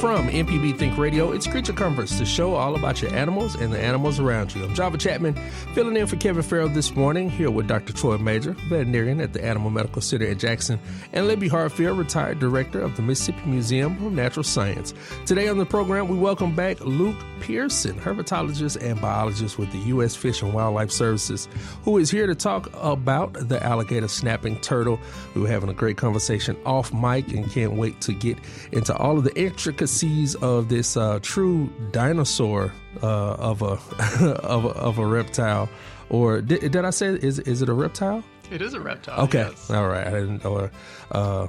From MPB Think Radio, it's Creature Comforts, the show all about your animals and the animals around you. I'm Java Chapman, filling in for Kevin Farrell this morning, here with Dr. Troy Major, veterinarian at the Animal Medical Center in Jackson, and Libby Hartfield, retired director of the Mississippi Museum of Natural Science. Today on the program, we welcome back Luke Pearson, herpetologist and biologist with the U.S. Fish and Wildlife Services, who is here to talk about the alligator snapping turtle. We were having a great conversation off mic and can't wait to get into all of the intricacies of this uh, true dinosaur uh, of a of a, of a reptile, or did, did, I say is is it a reptile? It is a reptile. Okay, yes. all right. I didn't know. Uh,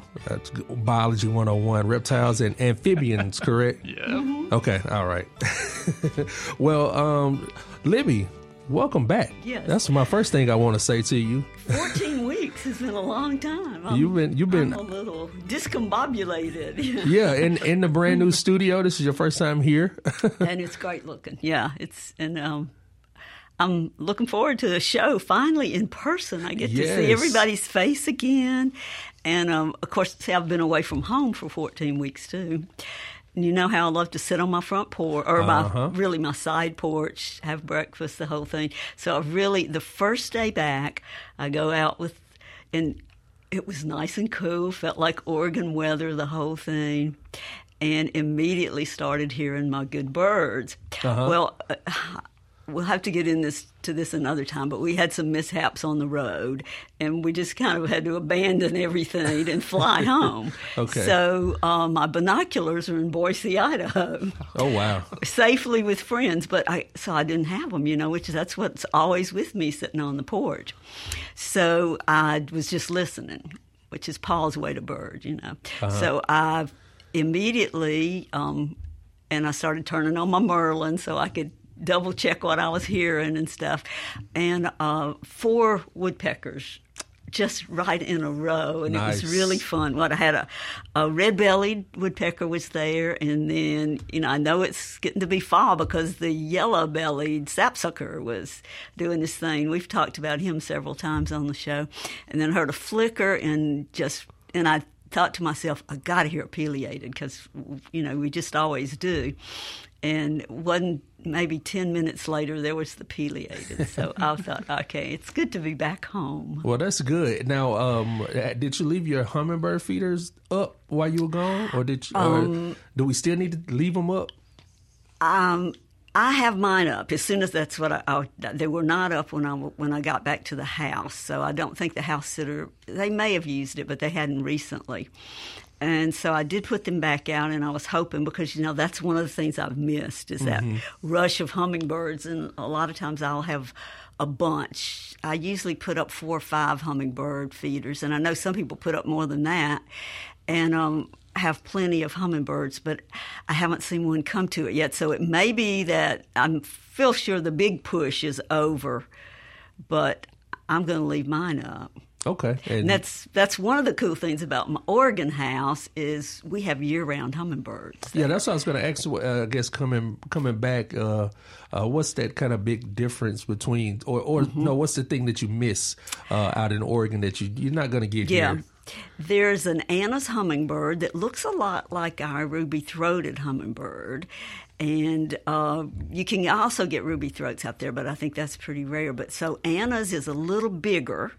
biology 101 reptiles and amphibians, correct? yeah. Mm-hmm. Okay, all right. well, um, Libby, welcome back. Yes. That's my first thing I want to say to you. 14 weeks has been a long time. I'm, you've been you've been I'm a little discombobulated. yeah, in in the brand new studio. This is your first time here. and it's great looking. Yeah, it's and um I'm looking forward to the show finally in person. I get yes. to see everybody's face again. And um, of course, see, I've been away from home for 14 weeks too. And you know how I love to sit on my front porch, or uh-huh. my really my side porch, have breakfast, the whole thing. So I really, the first day back, I go out with, and it was nice and cool, felt like Oregon weather, the whole thing, and immediately started hearing my good birds. Uh-huh. Well. We'll have to get in this to this another time, but we had some mishaps on the road, and we just kind of had to abandon everything and fly home. okay. So um, my binoculars are in Boise, Idaho. Oh wow! Safely with friends, but I so I didn't have them, you know, which that's what's always with me sitting on the porch. So I was just listening, which is Paul's way to bird, you know. Uh-huh. So I immediately. Um, and I started turning on my Merlin so I could double check what I was hearing and stuff. And uh, four woodpeckers just right in a row, and nice. it was really fun. What I had a, a red-bellied woodpecker was there, and then you know I know it's getting to be fall because the yellow-bellied sapsucker was doing this thing. We've talked about him several times on the show, and then I heard a flicker and just and I thought to myself, I got to hear it pileated because you know we just always do. And one maybe ten minutes later, there was the pileated. So I thought, okay, it's good to be back home. Well, that's good. Now, um, did you leave your hummingbird feeders up while you were gone, or did you, Um, or do we still need to leave them up? Um, I have mine up as soon as that's what I, I. They were not up when I when I got back to the house, so I don't think the house sitter. They may have used it, but they hadn't recently. And so I did put them back out, and I was hoping because you know that's one of the things I've missed is that rush of hummingbirds, and a lot of times I'll have a bunch. I usually put up four or five hummingbird feeders, and I know some people put up more than that. And um, have plenty of hummingbirds, but I haven't seen one come to it yet. So it may be that I'm feel sure the big push is over, but I'm going to leave mine up. Okay, And that's that's one of the cool things about my Oregon house is we have year-round hummingbirds. yeah, that's what I was going to ask. Uh, I guess coming coming back, uh, uh, what's that kind of big difference between, or or Mm-hmm. no, what's the thing that you miss uh, out in Oregon that you you're not going to get Yeah. here? There's an Anna's hummingbird that looks a lot like our ruby throated hummingbird. And uh, you can also get ruby throats out there, but I think that's pretty rare. But so Anna's is a little bigger,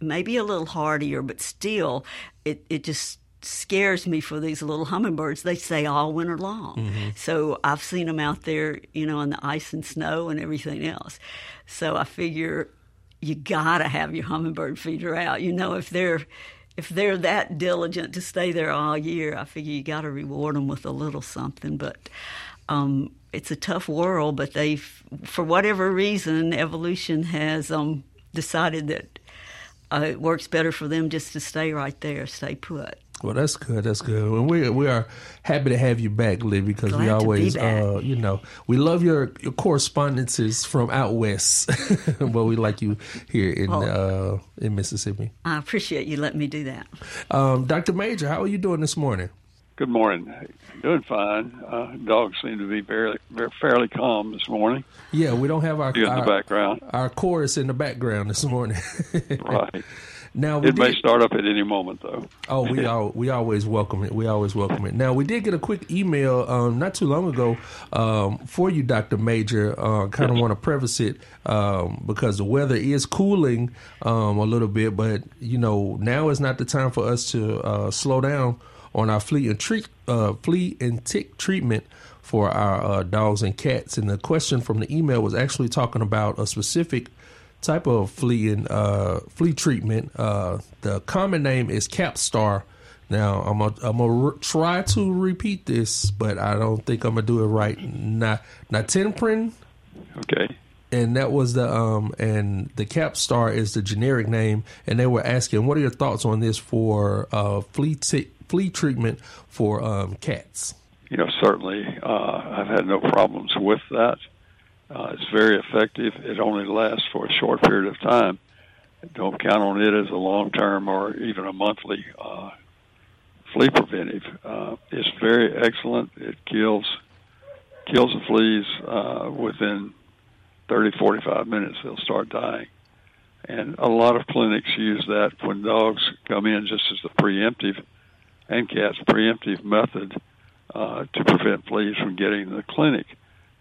maybe a little hardier, but still, it, it just scares me for these little hummingbirds. They stay all winter long. So I've seen them out there, you know, on the ice and snow and everything else. So I figure you gotta have your hummingbird feeder out. You know, if they're if they're that diligent to stay there all year, I figure you got to reward them with a little something. But um, it's a tough world. But they've, for whatever reason, evolution has um, decided that uh, it works better for them just to stay right there, stay put. Well, that's good. That's good. And we we are happy to have you back, Liv, because we to be always, uh, you know, we love your, your correspondences from out west, but we like you here in uh, in Mississippi. I appreciate you letting me do that. Um, Doctor Major, how are you doing this morning? Good morning. Doing fine. Uh, dogs seem to be very, very fairly calm this morning. Yeah, we don't have our in the our, background. our chorus in the background this morning. Right. now we It may start up at any moment, though. Oh, we all we always welcome it. We always welcome it. Now we did get a quick email um, not too long ago um, for you, Doctor Major. Uh, kind of want to preface it um, because the weather is cooling um, a little bit, but you know now is not the time for us to uh, slow down on our flea and treat uh, flea and tick treatment for our uh, dogs and cats. And the question from the email was actually talking about a specific type of flea and uh, flea treatment. Uh, the common name is Capstar. Now I'm gonna I'm gonna re- try to repeat this, but I don't think I'm gonna do it right. Not nitenpyram, Okay. and that was the um and the Capstar is the generic name. And they were asking, what are your thoughts on this for uh, flea tick flea treatment for um, cats? You know, certainly uh, I've had no problems with that. Uh, it's very effective. It only lasts for a short period of time. Don't count on it as a long term or even a monthly uh, flea preventive. Uh, it's very excellent. It kills kills the fleas uh, within 30, 45 minutes. They'll start dying. And a lot of clinics use that when dogs come in just as the preemptive and cats preemptive method uh, to prevent fleas from getting to the clinic.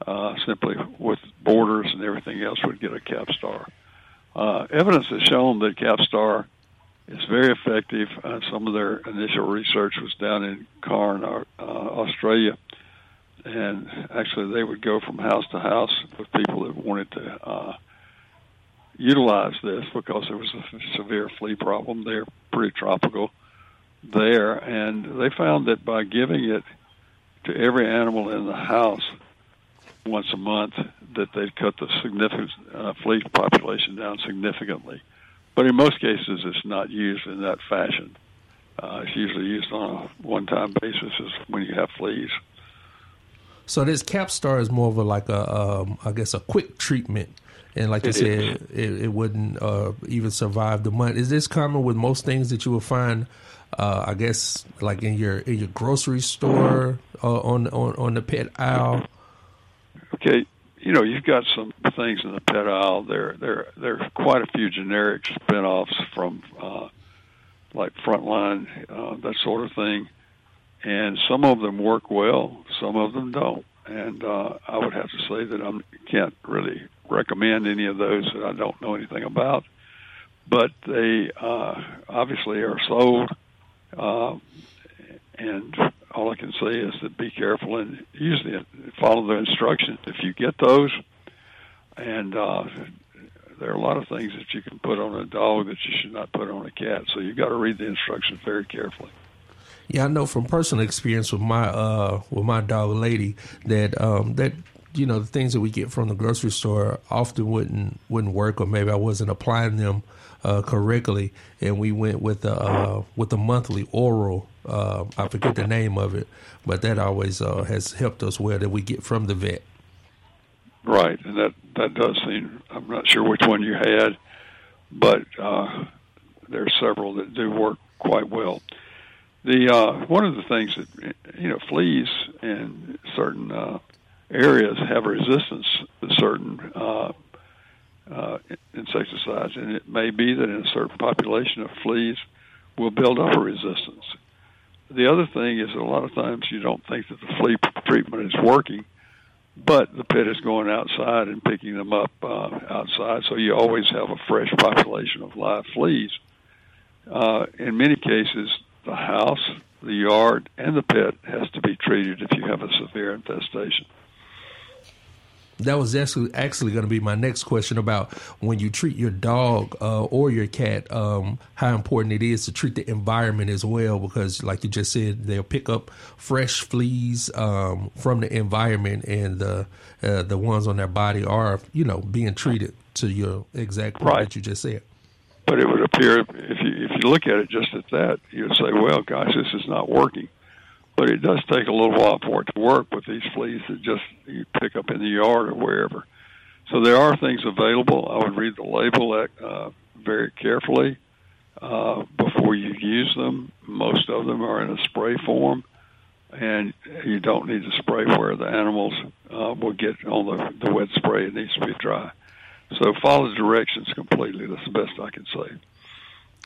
Uh, simply with borders and everything else would get a Capstar. Uh, evidence has shown that Capstar is very effective. Uh, some of their initial research was down in Cairn, uh, Australia, and actually they would go from house to house with people that wanted to uh, utilize this because there was a severe flea problem. They're pretty tropical there, and they found that by giving it to every animal in the house once a month, that they'd cut the significant uh, flea population down significantly. But in most cases, it's not used in that fashion. Uh, it's usually used on a one-time basis as when you have fleas. So this Capstar is more of a like a um, I guess a quick treatment, and like you It said, it, it wouldn't uh, even survive the month. Is this common with most things that you will find? Uh, I guess like in your in your grocery store uh, on on on the pet aisle. Okay, you know you've got some things in the pet aisle. There, there, there are quite a few generic spinoffs from uh, like Frontline, uh, that sort of thing, and some of them work well, some of them don't. And uh, I would have to say that I can't really recommend any of those that I don't know anything about. But they uh, obviously are sold, uh, and all I can say is that be careful and use the follow the instructions. If you get those, and uh, there are a lot of things that you can put on a dog that you should not put on a cat. So you've got to read the instructions very carefully. Yeah, I know from personal experience with my uh with my dog lady that um that you know the things that we get from the grocery store often wouldn't wouldn't work or maybe I wasn't applying them uh correctly and we went with the uh with the monthly oral uh I forget the name of it but that always uh has helped us well that we get from the vet. Right, and that that does seem. I'm not sure which one you had, but uh, there are several that do work quite well. The uh, one of the things that you know fleas and certain areas have resistance to certain uh, uh, insecticides, and it may be that in a certain population of fleas will build up a resistance. The other thing is that a lot of times you don't think that the flea treatment is working but the pit is going outside and picking them up uh, outside, so you always have a fresh population of live fleas. Uh, in many cases, the house, the yard, and the pit has to be treated if you have a severe infestation. That was actually actually going to be my next question about when you treat your dog uh, or your cat, um, how important it is to treat the environment as well, because like you just said, they'll pick up fresh fleas um, from the environment, and the uh, the ones on their body are you know being treated to your exact point Right. that you just said. but it would appear if you if you look at it just at that, you'd say, well, gosh, this is not working. But it does take a little while for it to work with these fleas that just you pick up in the yard or wherever. So there are things available. I would read the label uh, very carefully uh, before you use them. Most of them are in a spray form, and you don't need to spray where the animals uh, will get on the, the wet spray. It needs to be dry. So follow the directions completely. That's the best I can say.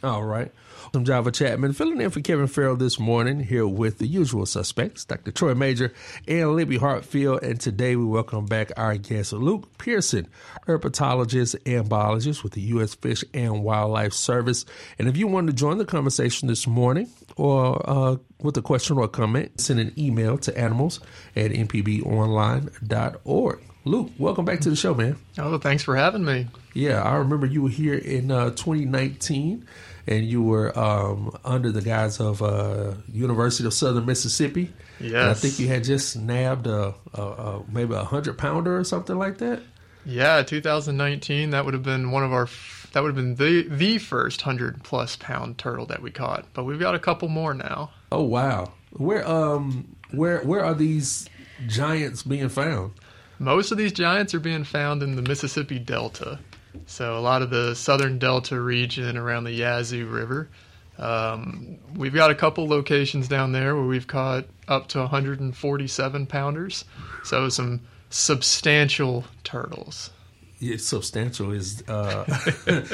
All right. I'm Java Chapman, filling in for Kevin Farrell this morning, here with the usual suspects, Dr. Troy Major and Libby Hartfield. And today we welcome back our guest, Luke Pearson, herpetologist and biologist with the U.S. Fish and Wildlife Service. And if you want to join the conversation this morning or uh, with a question or a comment, send an email to animals at mpbonline.org. Luke, welcome back to the show, man. Oh, thanks for having me. Yeah, I remember you were here in uh, 2019 and you were um, under the guise of uh, University of Southern Mississippi. Yes, and I think you had just nabbed a, a, a maybe a hundred pounder or something like that. Yeah, 2019. That would have been one of our. That would have been the the first hundred plus pound turtle that we caught. But we've got a couple more now. Oh wow! Where um where where are these giants being found? Most of these giants are being found in the Mississippi Delta. So a lot of the southern delta region around the Yazoo River. Um, we've got a couple locations down there where we've caught up to 147 pounders. So some substantial turtles. Yeah, substantial is. Uh,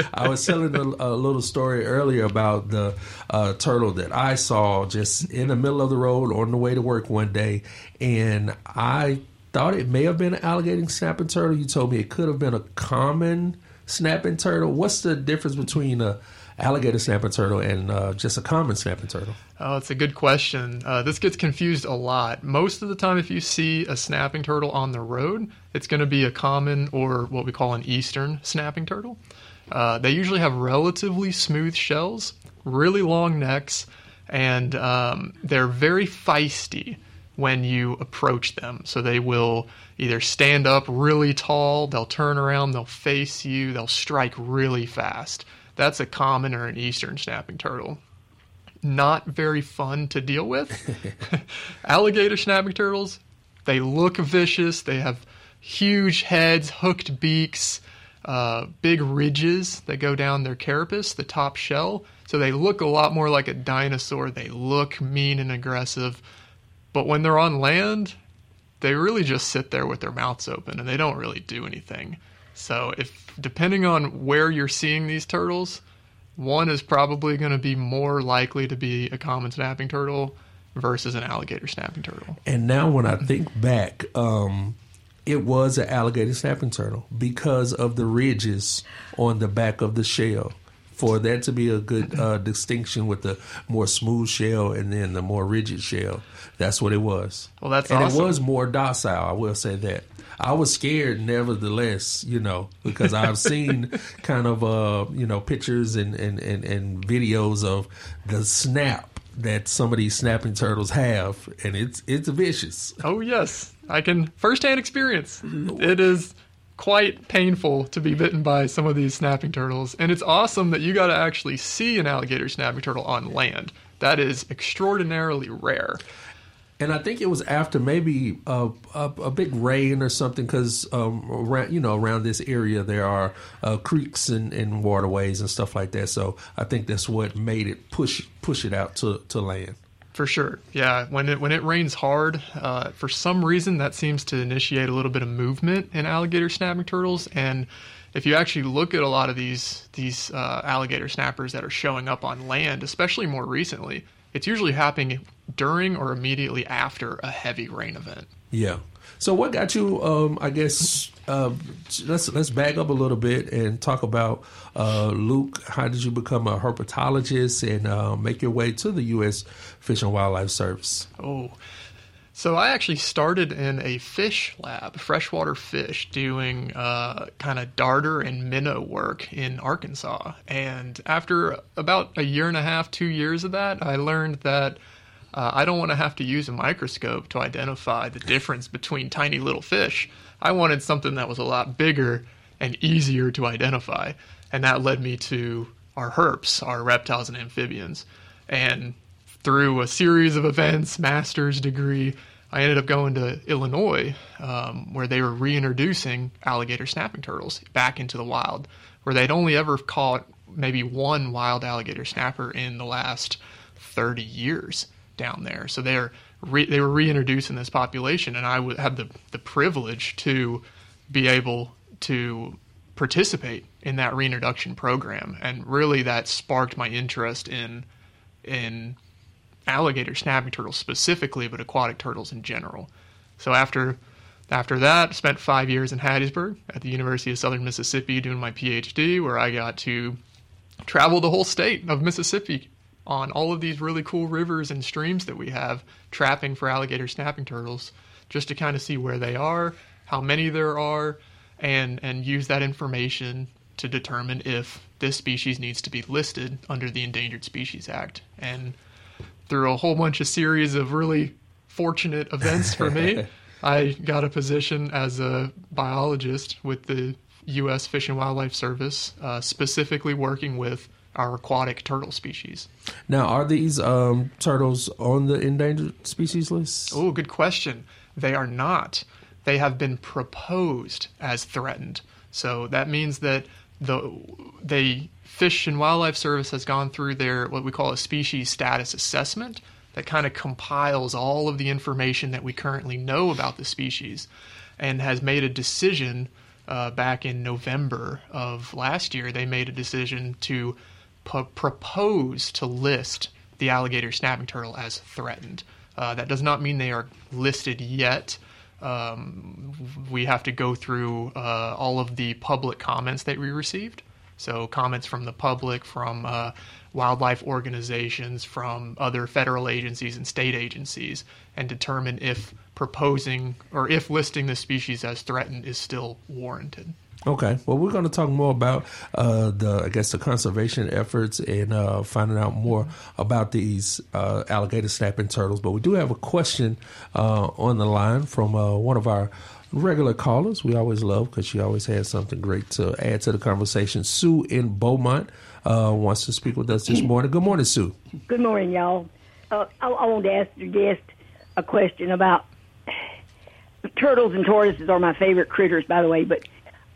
I was telling a, a, little story earlier about the uh, turtle that I saw just in the middle of the road on the way to work one day, and I thought it may have been an alligator snapping turtle. You told me it could have been a common snapping turtle? What's the difference between a alligator snapping turtle and uh, just a common snapping turtle? Oh, it's a good question. Uh, this gets confused a lot. Most of the time, if you see a snapping turtle on the road, it's going to be a common or what we call an eastern snapping turtle. Uh, they usually have relatively smooth shells, really long necks, and um, they're very feisty when you approach them. So they will either stand up really tall, they'll turn around, they'll face you, they'll strike really fast. That's a common or an eastern snapping turtle. Not very fun to deal with. Alligator snapping turtles, they look vicious, they have huge heads, hooked beaks, uh, big ridges that go down their carapace, the top shell. So they look a lot more like a dinosaur. They look mean and aggressive. But when they're on land, they really just sit there with their mouths open and they don't really do anything. So if depending on where you're seeing these turtles, one is probably going to be more likely to be a common snapping turtle versus an alligator snapping turtle. And now when I think back, um, it was an alligator snapping turtle because of the ridges on the back of the shell for that to be a good uh, distinction with the more smooth shell and then the more rigid shell. That's what it was. Well, that's and awesome. it was more docile. I will say that. I was scared, nevertheless, you know, because I've seen kind of uh, you know pictures and, and, and, and videos of the snap that some of these snapping turtles have, and it's it's vicious. Oh yes, I can firsthand experience. It is quite painful to be bitten by some of these snapping turtles, and it's awesome that you got to actually see an alligator snapping turtle on land. That is extraordinarily rare. And I think it was after maybe a, a, a big rain or something, because um, around you know around this area there are uh, creeks and, and waterways and stuff like that. So I think that's what made it push push it out to, to land. For sure, yeah. When it when it rains hard, uh, for some reason that seems to initiate a little bit of movement in alligator snapping turtles. And if you actually look at a lot of these these uh, alligator snappers that are showing up on land, especially more recently, it's usually happening during or immediately after a heavy rain event. Yeah. So what got you? Um, I guess uh, let's let's back up a little bit and talk about uh, Luke. How did you become a herpetologist and uh, make your way to the U.S. Fish and Wildlife Service? Oh, so I actually started in a fish lab, freshwater fish, doing uh, kind of darter and minnow work in Arkansas. And after about a year and a half, two years of that, I learned that uh, I don't want to have to use a microscope to identify the difference between tiny little fish. I wanted something that was a lot bigger and easier to identify. And that led me to our herps, our reptiles and amphibians. And through a series of events, master's degree, I ended up going to Illinois, um, where they were reintroducing alligator snapping turtles back into the wild, where they'd only ever caught maybe one wild alligator snapper in the last 30 years down there. So they're re- they were reintroducing this population, and I w- had the the privilege to be able to participate in that reintroduction program, and really that sparked my interest in in alligator snapping turtles specifically, but aquatic turtles in general. So after after that, spent five years in Hattiesburg at the University of Southern Mississippi doing my PhD, where I got to travel the whole state of Mississippi on all of these really cool rivers and streams that we have trapping for alligator snapping turtles, just to kind of see where they are, how many there are, and and use that information to determine if this species needs to be listed under the Endangered Species Act. And through a whole bunch of series of really fortunate events for me, I got a position as a biologist with the U.S. Fish and Wildlife Service, uh, specifically working with our aquatic turtle species. Now, are these um, turtles on the endangered species list? Oh, good question. They are not. They have been proposed as threatened. So that means that the they Fish and Wildlife Service has gone through their what we call a species status assessment that kind of compiles all of the information that we currently know about the species and has made a decision uh, back in November of last year. They made a decision to propose to list the alligator snapping turtle as threatened. Uh, that does not mean they are listed yet. Um, we have to go through uh, all of the public comments that we received. So, comments from the public, from uh, wildlife organizations, from other federal agencies and state agencies, and determine if proposing or if listing the species as threatened is still warranted. Okay. Well, we're going to talk more about uh, the, I guess, the conservation efforts and uh, finding out more about these uh, alligator snapping turtles. But we do have a question uh, on the line from uh, one of our regular callers. We always love because she always has something great to add to the conversation. Sue in Beaumont uh, wants to speak with us this morning. Good morning, Sue. Good morning, y'all. I, I want to ask your guest a question about turtles and tortoises are my favorite critters, by the way, but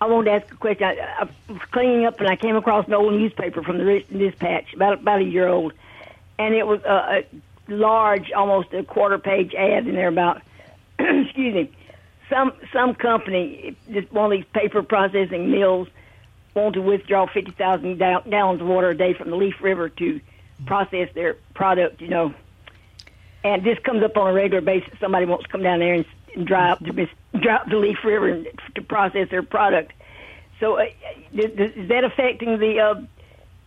I wanted to ask a question. I, I was cleaning up and I came across an old newspaper from the Richton Dispatch, about about a year old, and it was a, a large, almost a quarter page ad in there about, excuse me, some some company, just one of these paper processing mills, want to withdraw fifty thousand gallons of water a day from the Leaf River to process their product, you know. And this comes up on a regular basis. Somebody wants to come down there and, dry up the Leaf River to process their product. So, uh, is that affecting the uh,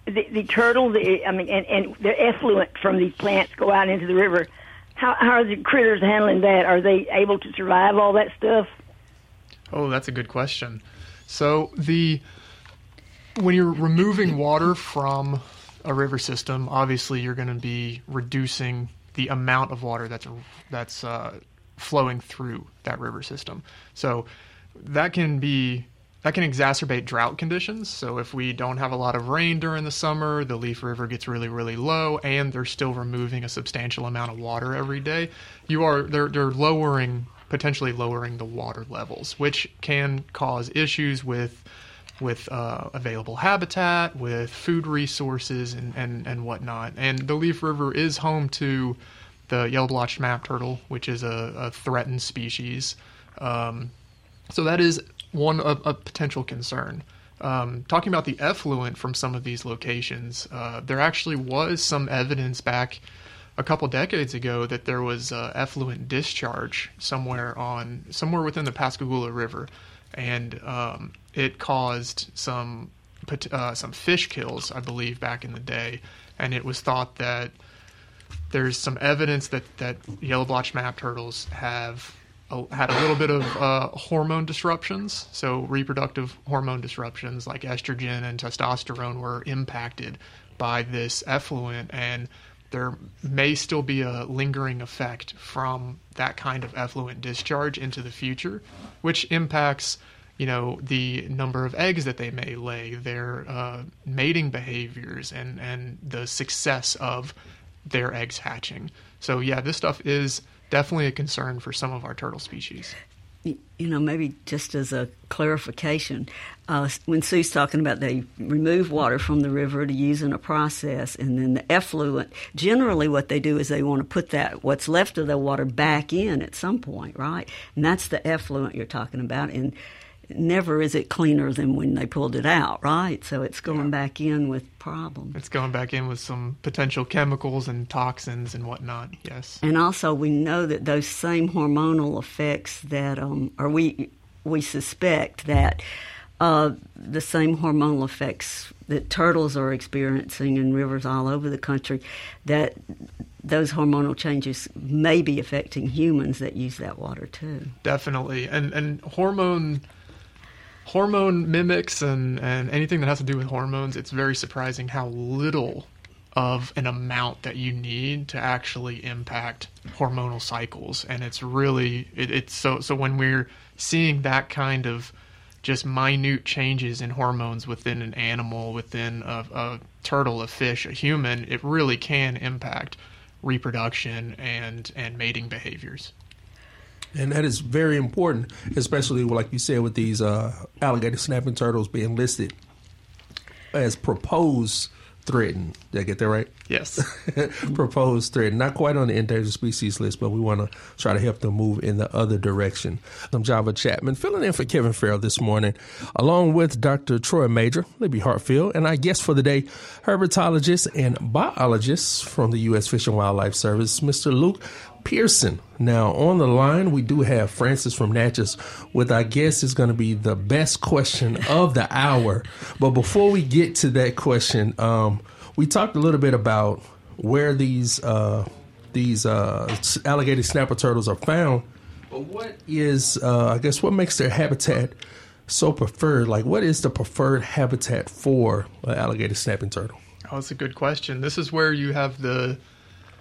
the, the turtle? The I mean, and, and the effluent from these plants go out into the river. How, how are the critters handling that? Are they able to survive all that stuff? Oh, that's a good question. So the when you're removing water from a river system, obviously you're going to be reducing the amount of water that's that's uh, flowing through that river system. So that can be that can exacerbate drought conditions. So if we don't have a lot of rain during the summer, the Leaf River gets really really low and they're still removing a substantial amount of water every day, you are they're they're lowering potentially lowering the water levels, which can cause issues with with uh, available habitat, with food resources, and, and, and whatnot. And the Leaf River is home to the yellow blotched map turtle, which is a, a threatened species. Um, so that is one a, a potential concern. Um, talking about the effluent from some of these locations, uh, there actually was some evidence back a couple decades ago that there was uh, effluent discharge somewhere on somewhere within the Pascagoula River, and um, it caused some uh, some fish kills, I believe, back in the day. And it was thought that there's some evidence that that yellow blotched map turtles have a, had a little bit of uh, hormone disruptions. So reproductive hormone disruptions like estrogen and testosterone were impacted by this effluent, and there may still be a lingering effect from that kind of effluent discharge into the future, which impacts you know the number of eggs that they may lay, their uh, mating behaviors, and and the success of their eggs hatching. So yeah, this stuff is definitely a concern for some of our turtle species you know, maybe just as a clarification, uh, when Sue's talking about they remove water from the river to use in a process, and then the effluent, generally what they do is they want to put that what's left of the water back in at some point, right? And that's the effluent you're talking about. And never is it cleaner than when they pulled it out, right? So it's going yeah. back in with problems. It's going back in with some potential chemicals and toxins and whatnot. Yes. And also, we know that those same hormonal effects that, um, or we we suspect that uh, the same hormonal effects that turtles are experiencing in rivers all over the country, that those hormonal changes may be affecting humans that use that water too. Definitely, and and hormone hormone mimics and, and anything that has to do with hormones, it's very surprising how little of an amount that you need to actually impact hormonal cycles. And it's really, it, it's so, so when we're seeing that kind of just minute changes in hormones within an animal, within a, a turtle, a fish, a human, it really can impact reproduction and, and mating behaviors. And that is very important, especially like you said with these uh, alligator snapping turtles being listed as proposed threatened. Did I get that right? Yes. proposed threatened. Not quite on the endangered species list, but we want to try to help them move in the other direction. I'm Java Chapman, filling in for Kevin Farrell this morning, along with Dr. Troy Major, Libby Hartfield, and our guest for the day, herpetologist and biologist from the U.S. Fish and Wildlife Service, Mr. Luke Pearson. Now, on the line, we do have Francis from Natchez with I guess is going to be the best question of the hour. But before we get to that question, um, we talked a little bit about where these uh, these uh, alligator snapper turtles are found. But what is, uh, I guess, what makes their habitat so preferred? Like, what is the preferred habitat for an alligator snapping turtle? Oh, that's a good question. This is where you have the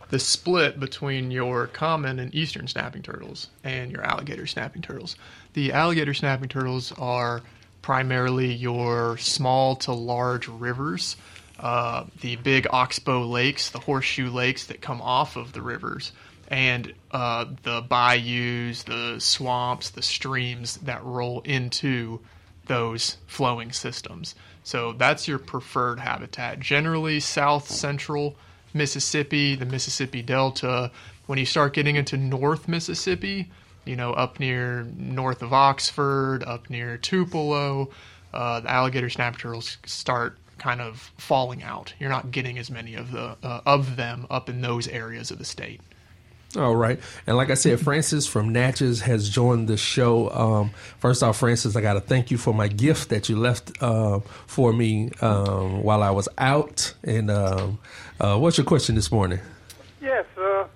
the split between your common and eastern snapping turtles and your alligator snapping turtles. The alligator snapping turtles are primarily your small to large rivers, uh, the big oxbow lakes, the horseshoe lakes that come off of the rivers, and uh, the bayous, the swamps, the streams that roll into those flowing systems. So that's your preferred habitat. Generally, south central Mississippi, the Mississippi Delta. When you start getting into North Mississippi, you know, up near north of Oxford, up near Tupelo, uh, the alligator snapper turtles start kind of falling out. You're not getting as many of the uh, of them up in those areas of the state. All right. And like I said, Francis from Natchez has joined the show. Um, first off, Francis, I got to thank you for my gift that you left uh, for me um, while I was out. And um, uh, what's your question this morning? Yes. Uh,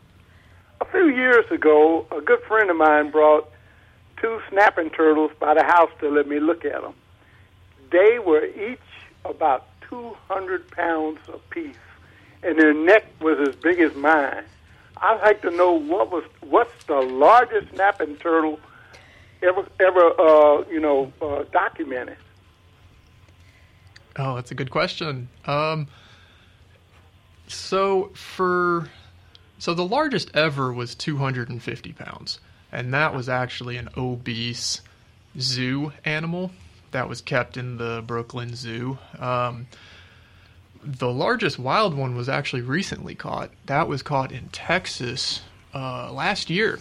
a few years ago, a good friend of mine brought two snapping turtles by the house to let me look at them. They were each about 200 pounds apiece, and their neck was as big as mine I'd like to know what was what's the largest snapping turtle ever ever uh, you know uh, documented. Oh, that's a good question. Um, so for so the largest ever was 250 pounds, and that was actually an obese zoo animal that was kept in the Brookfield Zoo. Um, the largest wild one was actually recently caught. That was caught in Texas uh, last year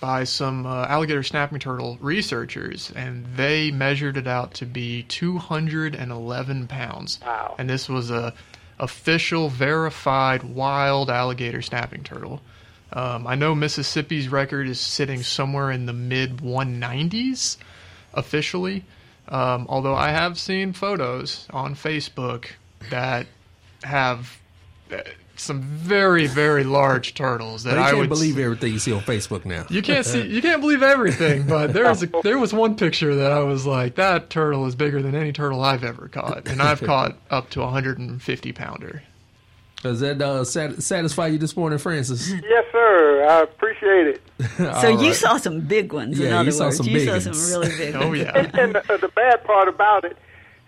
by some uh, alligator snapping turtle researchers, and they measured it out to be 211 pounds. Wow! And this was a official, verified wild alligator snapping turtle. Um, I know Mississippi's record is sitting somewhere in the mid 190s officially. Um, although I have seen photos on Facebook that have uh, some very very large turtles that you I can't would believe everything you see on Facebook now. You can't see you can't believe everything, but there was a, there was one picture that I was like that turtle is bigger than any turtle I've ever caught, and I've caught up to a 150 pounder. Does that uh, sat- satisfy you this morning, Francis? Yes, sir. I appreciate it. So you saw some big ones. in Yeah, you other saw words, some you big saw ones. some really big. Oh yeah. And the, the bad part about it,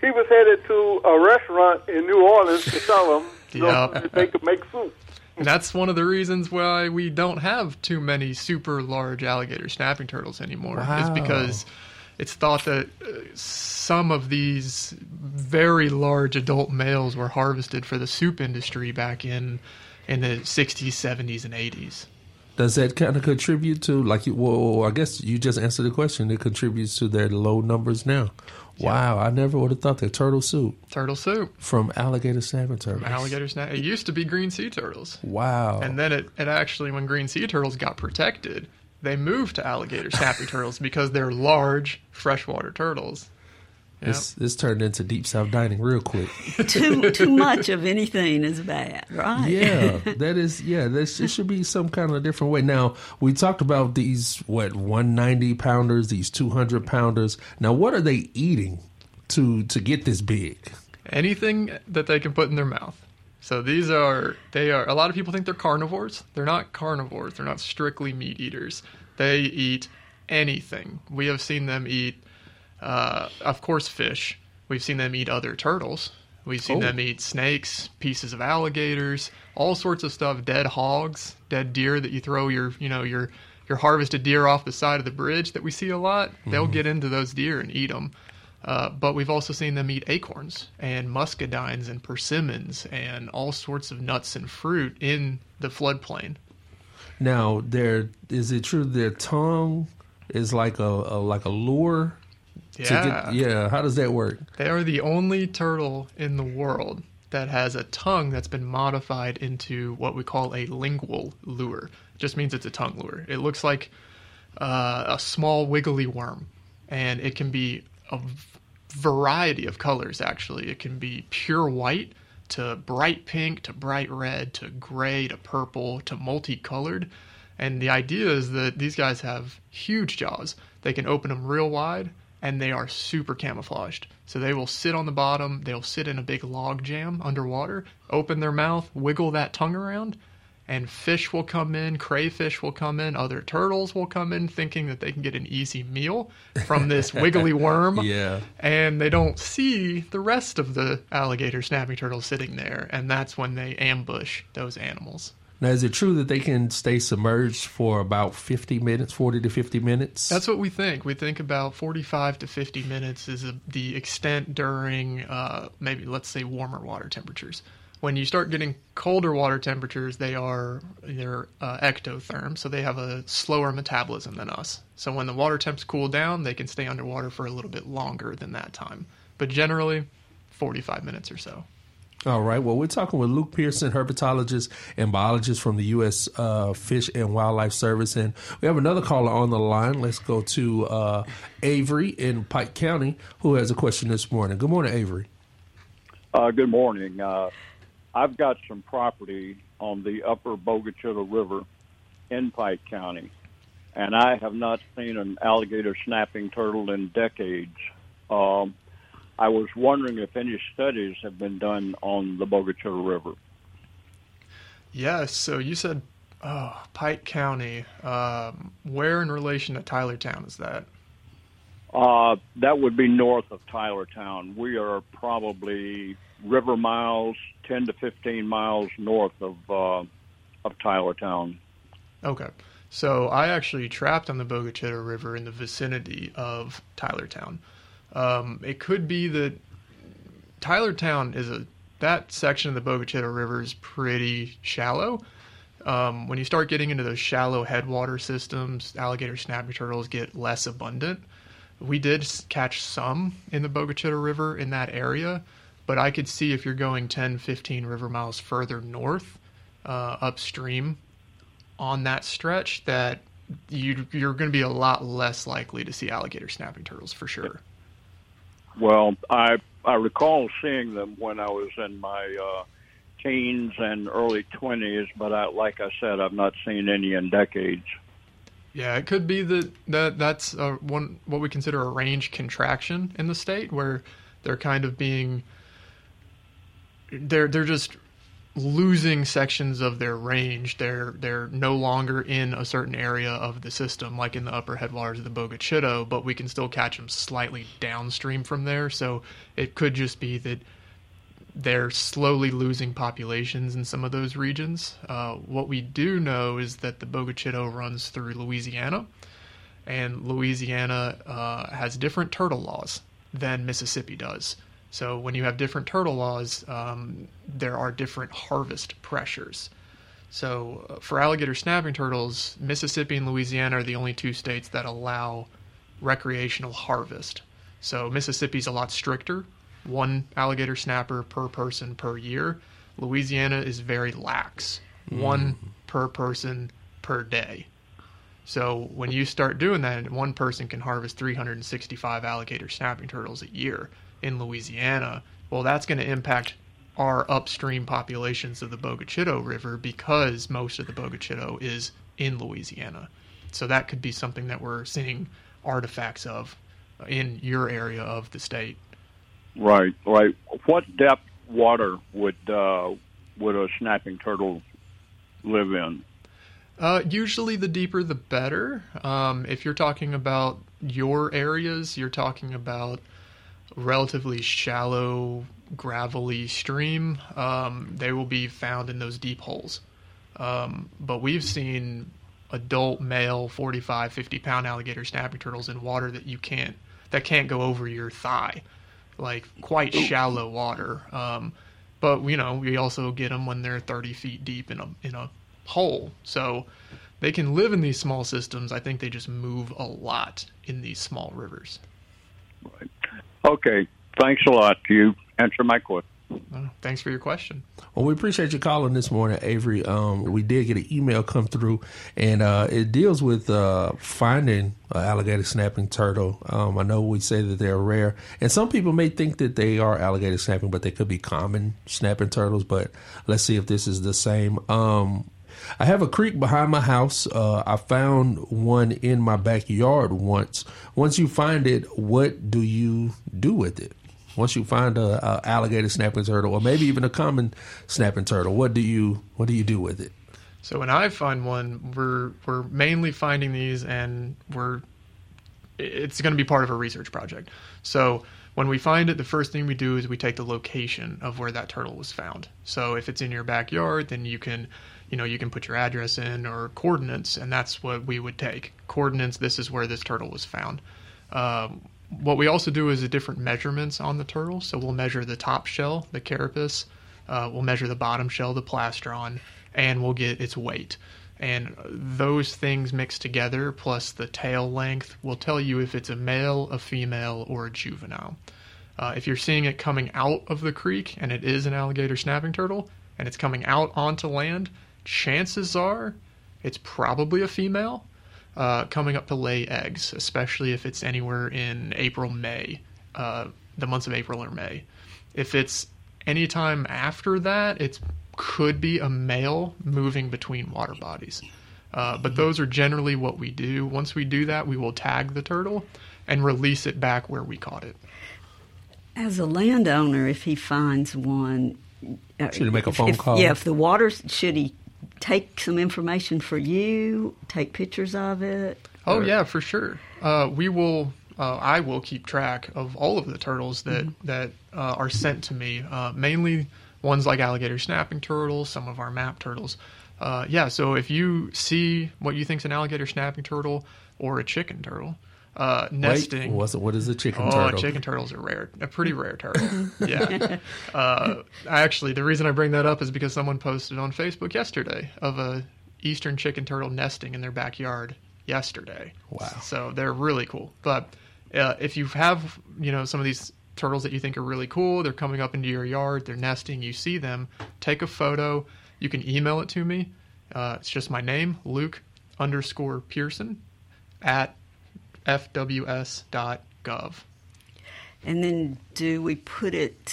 he was headed to a restaurant in New Orleans to sell them so Yep. that they could make soup. And that's one of the reasons why we don't have too many super large alligator snapping turtles anymore. Is because it's thought that uh, some of these very large adult males were harvested for the soup industry back in in the 60s, 70s, and 80s. Does that kind of contribute to, like, you, well, I guess you just answered the question. It contributes to their low numbers now. Wow, I never would have thought that turtle soup Turtle soup, from alligator snapping turtles. alligator snap. It used to be green sea turtles. Wow. And then it, it actually, when green sea turtles got protected, they moved to alligator snapping turtles because they're large freshwater turtles. Yep. this, this turned into deep south dining real quick. too too much of anything is bad, right? Yeah, that is. Yeah, this it should be some kind of a different way. Now we talked about these what one ninety pounders, these two hundred pounders. Now what are they eating to to get this big? anything that they can put in their mouth. So these are they are a lot of people think they're carnivores. They're not carnivores. They're not strictly meat eaters. They eat anything. We have seen them eat uh, of course fish. We've seen them eat other turtles. We've seen Oh. them eat snakes, pieces of alligators, all sorts of stuff, dead hogs, dead deer that you throw your, you know, your your harvested deer off the side of the bridge that we see a lot. They'll get into those deer and eat them. Uh, but we've also seen them eat acorns and muscadines and persimmons and all sorts of nuts and fruit in the floodplain. Now, their is it true their tongue is like a, a like a lure? Yeah. get- yeah. How does that work? They are the only turtle in the world that has a tongue that's been modified into what we call a lingual lure. It just means it's a tongue lure. It looks like uh, a small wiggly worm, and it can be a variety of colors. Actually, it can be pure white to bright pink to bright red to gray to purple to multicolored. And the idea is that these guys have huge jaws. They can open them real wide and they are super camouflaged. So they will sit on the bottom, they'll sit in a big log jam underwater, open their mouth, wiggle that tongue around, and fish will come in, crayfish will come in, other turtles will come in thinking that they can get an easy meal from this wiggly worm. Yeah. And they don't see the rest of the alligator snapping turtles sitting there, and that's when they ambush those animals. Now, is it true that they can stay submerged for about fifty minutes, forty to fifty minutes? That's what we think. We think about 45 to 50 minutes is the extent during uh, maybe, let's say, warmer water temperatures. When you start getting colder water temperatures, they are they're uh, ectotherm, so they have a slower metabolism than us. So when the water temps cool down, they can stay underwater for a little bit longer than that time. But generally, 45 minutes or so. All right. Well, we're talking with Luke Pearson, herpetologist and biologist from the U.S. Uh, Fish and Wildlife Service, and we have another caller on the line. Let's go to uh, Avery in Pike County, who has a question this morning. Good morning, Avery. Uh, good morning. I've got some property on the upper Bogue Chitto River in Pike County, and I have not seen an alligator snapping turtle in decades. Um, I was wondering if any studies have been done on the Bogue Chitto River. Yes. So you said oh, Pike County. Um, where in relation to Tylertown is that? Uh, that would be north of Tylertown. We are probably river miles, 10 to 15 miles north of uh, of Tylertown. Okay. So I actually trapped on the Bogue Chitto River in the vicinity of Tylertown. Um, it could be that Tylertown is a that section of the Bogue Chitto River is pretty shallow. Um, when you start getting into those shallow headwater systems, alligator snapping turtles get less abundant. We did catch some in the Bogue Chitto River in that area, but I could see if you're going 10, 15 river miles further north, uh, upstream, on that stretch, that you, you're going to be a lot less likely to see alligator snapping turtles for sure. Well, I I recall seeing them when I was in my uh, teens and early twenties, but I, like I said, I've not seen any in decades. Yeah, it could be that that that's uh one what we consider a range contraction in the state, where they're kind of being they're they're just losing sections of their range. They're they're no longer in a certain area of the system, like in the upper headwaters of the Bogue Chitto, but we can still catch them slightly downstream from there. So it could just be that they're slowly losing populations in some of those regions. Uh, what we do know is that the Bogue Chitto runs through Louisiana, and Louisiana uh, has different turtle laws than Mississippi does. So when you have different turtle laws, um, there are different harvest pressures. So uh, for alligator snapping turtles, Mississippi and Louisiana are the only two states that allow recreational harvest. So Mississippi's a lot stricter, one alligator snapper per person per year. Louisiana is very lax, one hmm. per person per day. So when you start doing that, one person can harvest 365 alligator snapping turtles a year in Louisiana. Well, that's going to impact our upstream populations of the Bogue Chitto River because most of the Bogue Chitto is in Louisiana. So that could be something that we're seeing artifacts of in your area of the state. Right, right. What depth water would uh, would a snapping turtle live in? Uh, usually, the deeper the better. Um, if you're talking about your areas, you're talking about relatively shallow, gravelly stream. Um, they will be found in those deep holes. Um, but we've seen adult male 45, 50 pound alligator snapping turtles in water that you can't that can't go over your thigh, like quite shallow water. Um, but you know, we also get them when they're 30 feet deep in a in a hole. So they can live in these small systems. I think they just move a lot in these small rivers. Right. Okay. Thanks a lot. You answer my question. Thanks for your question. Well, we appreciate you calling this morning, Avery. Um, we did get an email come through, and uh, it deals with uh, finding alligator snapping turtle. Um, I know we say that they're rare, and some people may think that they are alligator snapping, but they could be common snapping turtles. But let's see if this is the same. Um, I have a creek behind my house. Uh, I found one in my backyard once. Once you find it, what do you do with it? Once you find a, a alligator snapping turtle, or maybe even a common snapping turtle, what do you what do you do with it? So when I find one, we're we're mainly finding these, and we're it's going to be part of a research project. So when we find it, the first thing we do is we take the location of where that turtle was found. So if it's in your backyard, then you can, you know, you can put your address in or coordinates, and that's what we would take. Coordinates. This is where this turtle was found. Um, what we also do is different measurements on the turtle. So we'll measure the top shell, the carapace. Uh, we'll measure the bottom shell, the plastron, and we'll get its weight. And those things mixed together, plus the tail length, will tell you if it's a male, a female, or a juvenile. Uh, if you're seeing it coming out of the creek and it is an alligator snapping turtle and it's coming out onto land, chances are it's probably a female uh, coming up to lay eggs, especially if it's anywhere in April, May, uh, the months of April or May. If it's anytime after that, it could be a male moving between water bodies. Uh, but those are generally what we do. Once we do that, we will tag the turtle and release it back where we caught it. As a landowner, if he finds one, uh, Should he make a phone if- call? Yeah, if the water should he take some information for you, take pictures of it? Oh Or- yeah, for sure. Uh, we will. Uh, I will keep track of all of the turtles that that uh, are sent to me. Uh, mainly ones like alligator snapping turtles, some of our map turtles. Uh, yeah. So if you see what you think is an alligator snapping turtle or a chicken turtle uh, nesting, Wait, what's what is a chicken Oh, turtle? chicken turtles are rare. A pretty rare turtle. yeah. Uh, actually, the reason I bring that up is because someone posted on Facebook yesterday of a eastern chicken turtle nesting in their backyard yesterday. Wow. So they're really cool. But uh, if you have, you know, some of these turtles that you think are really cool, they're coming up into your yard, they're nesting, you see them, take a photo. You can email it to me. Uh, it's just my name, Luke underscore Pearson at fws.gov. And then do we put it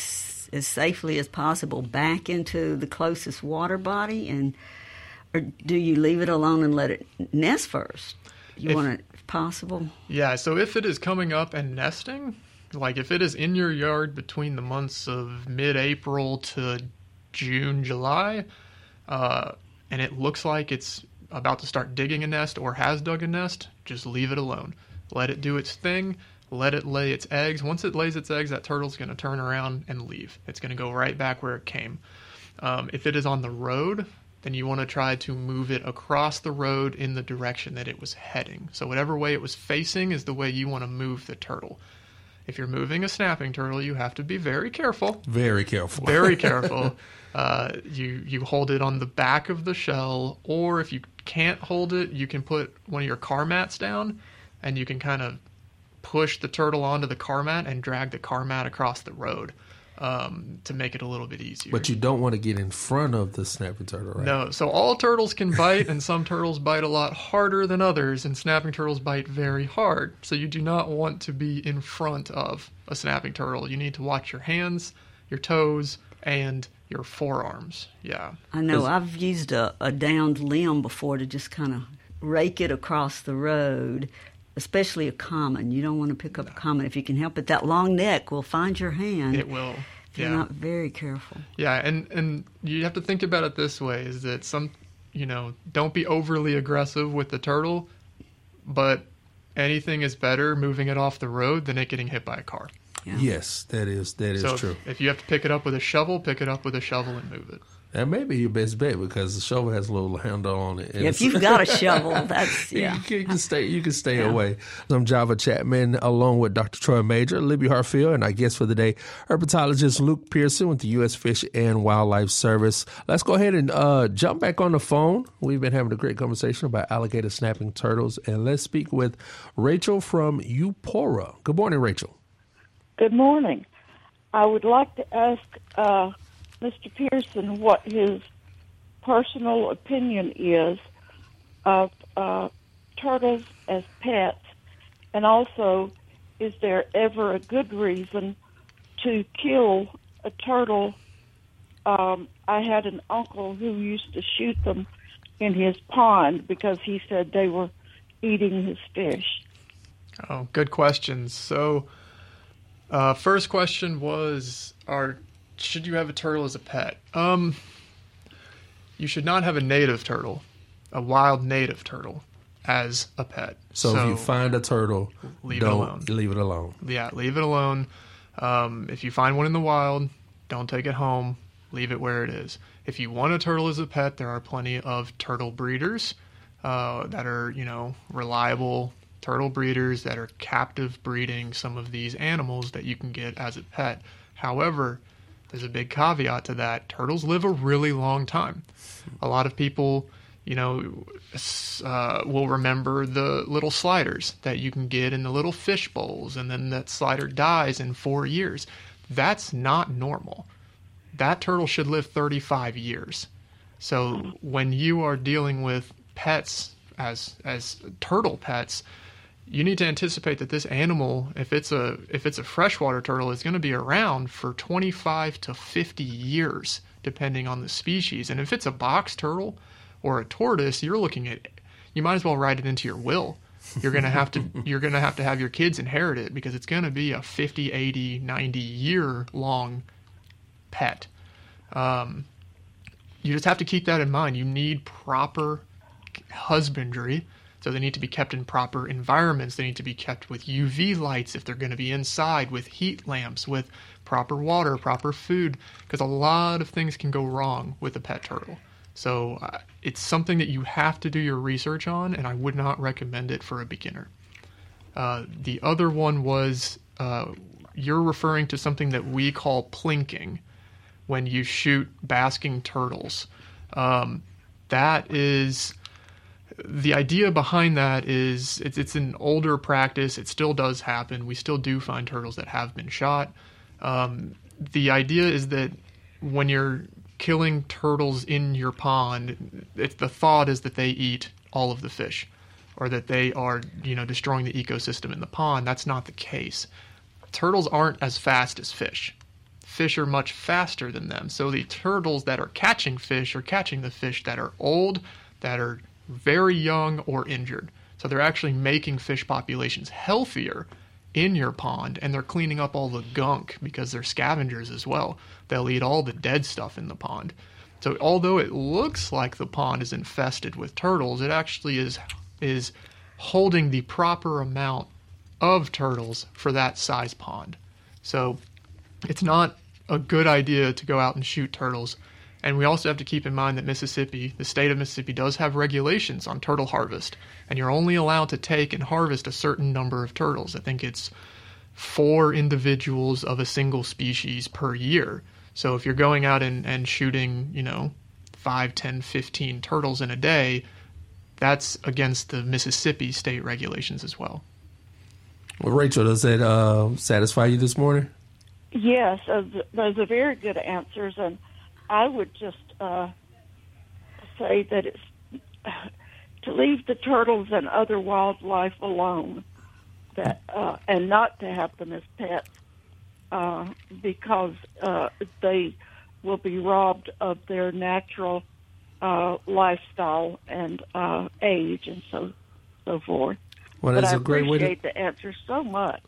as safely as possible back into the closest water body, and or do you leave it alone and let it nest first? You If- want it, if possible. Yeah, so if it is coming up and nesting, like if it is in your yard between the months of mid April to June, July, uh, and it looks like it's about to start digging a nest or has dug a nest, just leave it alone. Let it do its thing. Let it lay its eggs. Once it lays its eggs, that turtle's going to turn around and leave. It's going to go right back where it came. Um, if it is on the road, then you want to try to move it across the road in the direction that it was heading. So, whatever way it was facing is the way you want to move the turtle. If you're moving a snapping turtle, you have to be very careful. Very careful. Very careful. uh, you you hold it on the back of the shell, or if you can't hold it, you can put one of your car mats down, and you can kind of push the turtle onto the car mat and drag the car mat across the road um, to make it a little bit easier. But you don't want to get in front of the snapping turtle, right? No, so all turtles can bite, and some turtles bite a lot harder than others, and snapping turtles bite very hard. So you do not want to be in front of a snapping turtle. You need to watch your hands, your toes, and your forearms. Yeah. I know. I've used a, a downed limb before to just kind of rake it across the road especially a common. You don't want to pick up a common if you can help it. That long neck will find your hand. It will. If you're not very careful. Yeah, and and you have to think about it this way: is that some, you know, don't be overly aggressive with the turtle, but anything is better moving it off the road than it getting hit by a car. Yeah. Yes, that is that is so true. If, if you have to pick it up with a shovel, pick it up with a shovel and move it. That may be your best bet because the shovel has a little handle on it. if you've got a shovel, that's yeah. you, can, you can stay. You can stay yeah. away. I'm Java Chapman, along with Dr. Troy Majure, Libby Hartfield, and our guest for the day, herpetologist Luke Pearson with the U.S. Fish and Wildlife Service. Let's go ahead and uh, jump back on the phone. We've been having a great conversation about alligator snapping turtles, and let's speak with Rachel from Eupora. Good morning, Rachel. Good morning. I would like to ask. Uh, Mr. Pearson what his personal opinion is of uh, turtles as pets, and also, is there ever a good reason to kill a turtle? Um, I had an uncle who used to shoot them in his pond because he said they were eating his fish. Oh, good questions. So, uh, first question was: Are should you have a turtle as a pet? Um, you should not have a native turtle, a wild native turtle, as a pet. So, so if you find a turtle, leave it alone. Leave it alone. Yeah, leave it alone. Um, if you find one in the wild, don't take it home. Leave it where it is. If you want a turtle as a pet, there are plenty of turtle breeders uh, that are, you know, reliable turtle breeders that are captive breeding some of these animals that you can get as a pet. However, there's a big caveat to that. Turtles live a really long time. A lot of people, you know, uh, will remember the little sliders that you can get in the little fish bowls, and then that slider dies in four years. That's not normal. That turtle should live 35 years. So when you are dealing with pets as as turtle pets, you need to anticipate that this animal, if it's a if it's a freshwater turtle, is going to be around for 25 to 50 years, depending on the species. And if it's a box turtle or a tortoise, you're looking at you might as well write it into your will. You're going to have to you're going to have to have your kids inherit it because it's going to be a 50, 80, 90 year long pet. Um, you just have to keep that in mind. You need proper husbandry so they need to be kept in proper environments. They need to be kept with UV lights if they're going to be inside, with heat lamps, with proper water, proper food, because a lot of things can go wrong with a pet turtle. So uh, it's something that you have to do your research on, and I would not recommend it for a beginner. Uh, the other one was uh, you're referring to something that we call plinking when you shoot basking turtles. Um, that is the idea behind that is it's, it's an older practice. It still does happen. We still do find turtles that have been shot. Um, the idea is that when you're killing turtles in your pond, it's, the thought is that they eat all of the fish or that they are, you know, destroying the ecosystem in the pond. That's not the case. Turtles aren't as fast as fish. Fish are much faster than them. So the turtles that are catching fish are catching the fish that are old, that are very young or injured. So they're actually making fish populations healthier in your pond and they're cleaning up all the gunk because they're scavengers as well. They'll eat all the dead stuff in the pond. So although it looks like the pond is infested with turtles, it actually is is holding the proper amount of turtles for that size pond. So it's not a good idea to go out and shoot turtles. And we also have to keep in mind that Mississippi, the state of Mississippi, does have regulations on turtle harvest. And you're only allowed to take and harvest a certain number of turtles. I think it's four individuals of a single species per year. So if you're going out and, and shooting, you know, 5, 10, 15 turtles in a day, that's against the Mississippi state regulations as well. Well, Rachel, does that uh, satisfy you this morning? Yes, those are very good answers, and I would just uh, say that it's to leave the turtles and other wildlife alone, that uh, and not to have them as pets, uh, because uh, they will be robbed of their natural uh, lifestyle and uh, age and so so forth. Well, but that's I a great way appreciate to. the answer so much.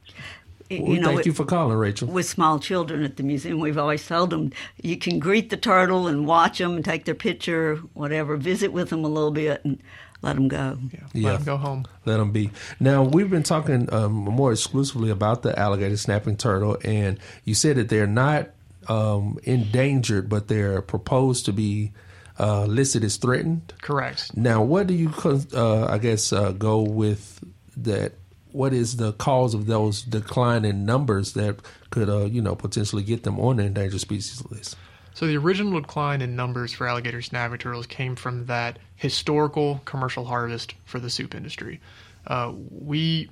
Well, thank you for calling, Rachel. With small children at the museum, we've always told them you can greet the turtle and watch them and take their picture, whatever, visit with them a little bit and let them go. Yeah, let them go home. Let them be. Now we've been talking um, more exclusively about the alligator snapping turtle, and you said that they're not um, endangered, but they're proposed to be uh, listed as threatened. Correct. Now, what do you, uh, I guess, uh, go with that? What is the cause of those declining numbers that could, uh, you know, potentially get them on the endangered species list? So the original decline in numbers for alligator snapping turtles came from that historical commercial harvest for the soup industry. Uh, we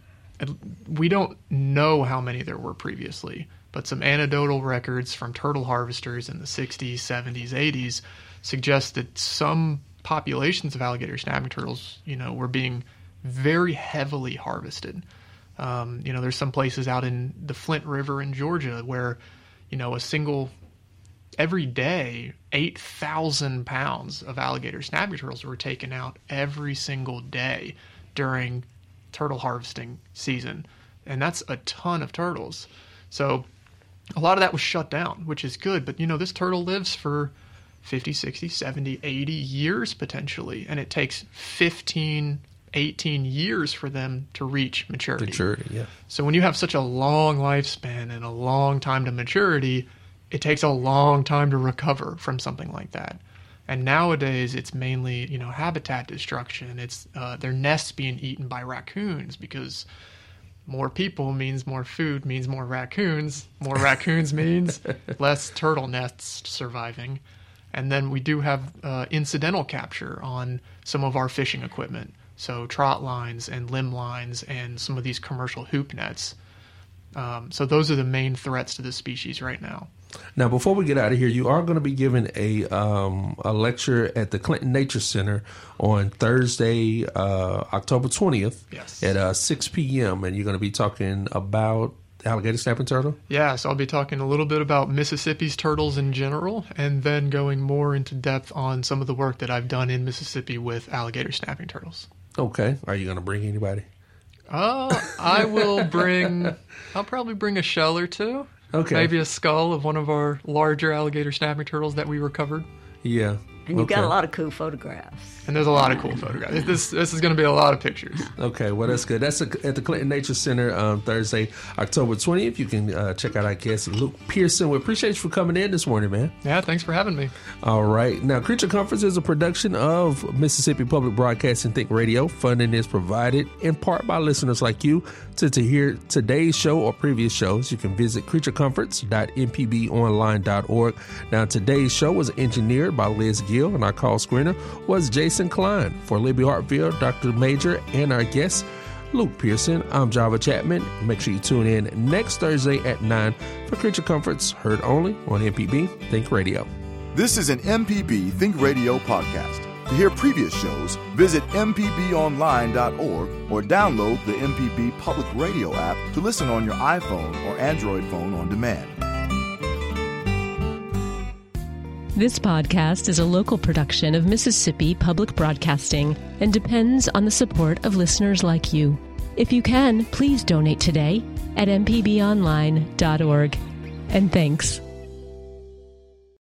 we don't know how many there were previously, but some anecdotal records from turtle harvesters in the 60s, 70s, 80s suggest that some populations of alligator snapping turtles, you know, were being very heavily harvested. Um, you know, there's some places out in the Flint River in Georgia where, you know, a single every day, 8,000 pounds of alligator snapping turtles were taken out every single day during turtle harvesting season. And that's a ton of turtles. So a lot of that was shut down, which is good. But, you know, this turtle lives for 50, 60, 70, 80 years potentially. And it takes 15, 18 years for them to reach maturity. Maturity, yeah. So when you have such a long lifespan and a long time to maturity, it takes a long time to recover from something like that. And nowadays, it's mainly you know habitat destruction. It's uh, their nests being eaten by raccoons because more people means more food means more raccoons. More raccoons means less turtle nests surviving. And then we do have uh, incidental capture on some of our fishing equipment. So trot lines and limb lines and some of these commercial hoop nets. Um, so those are the main threats to the species right now. Now, before we get out of here, you are going to be giving a um, a lecture at the Clinton Nature Center on Thursday, uh, October twentieth, yes. at uh, six p.m. And you're going to be talking about alligator snapping turtle. Yeah, so I'll be talking a little bit about Mississippi's turtles in general, and then going more into depth on some of the work that I've done in Mississippi with alligator snapping turtles. Okay, are you going to bring anybody? Uh, I will bring. I'll probably bring a shell or two. Okay. Maybe a skull of one of our larger alligator snapping turtles that we recovered. Yeah. And you've okay. got a lot of cool photographs. And there's a lot of cool photographs. This this is going to be a lot of pictures. Okay, well that's good. That's at the Clinton Nature Center um, Thursday, October 20th. You can uh, check out our guest Luke Pearson. We appreciate you for coming in this morning, man. Yeah, thanks for having me. All right. Now, Creature Comforts is a production of Mississippi Public Broadcasting Think Radio. Funding is provided in part by listeners like you. To, to hear today's show or previous shows, you can visit creaturecomforts.mpbonline.org. Now, today's show was engineered by Liz Gill, and our call screener was Jason Klein. For Libby Hartfield, Dr. Majure, and our guest, Luke Pearson, I'm Java Chapman. Make sure you tune in next Thursday at 9 for Creature Comforts, heard only on MPB Think Radio. This is an MPB Think Radio podcast. To hear previous shows, visit MPBOnline.org or download the MPB Public Radio app to listen on your iPhone or Android phone on demand. This podcast is a local production of Mississippi Public Broadcasting and depends on the support of listeners like you. If you can, please donate today at mpbonline.org. And thanks.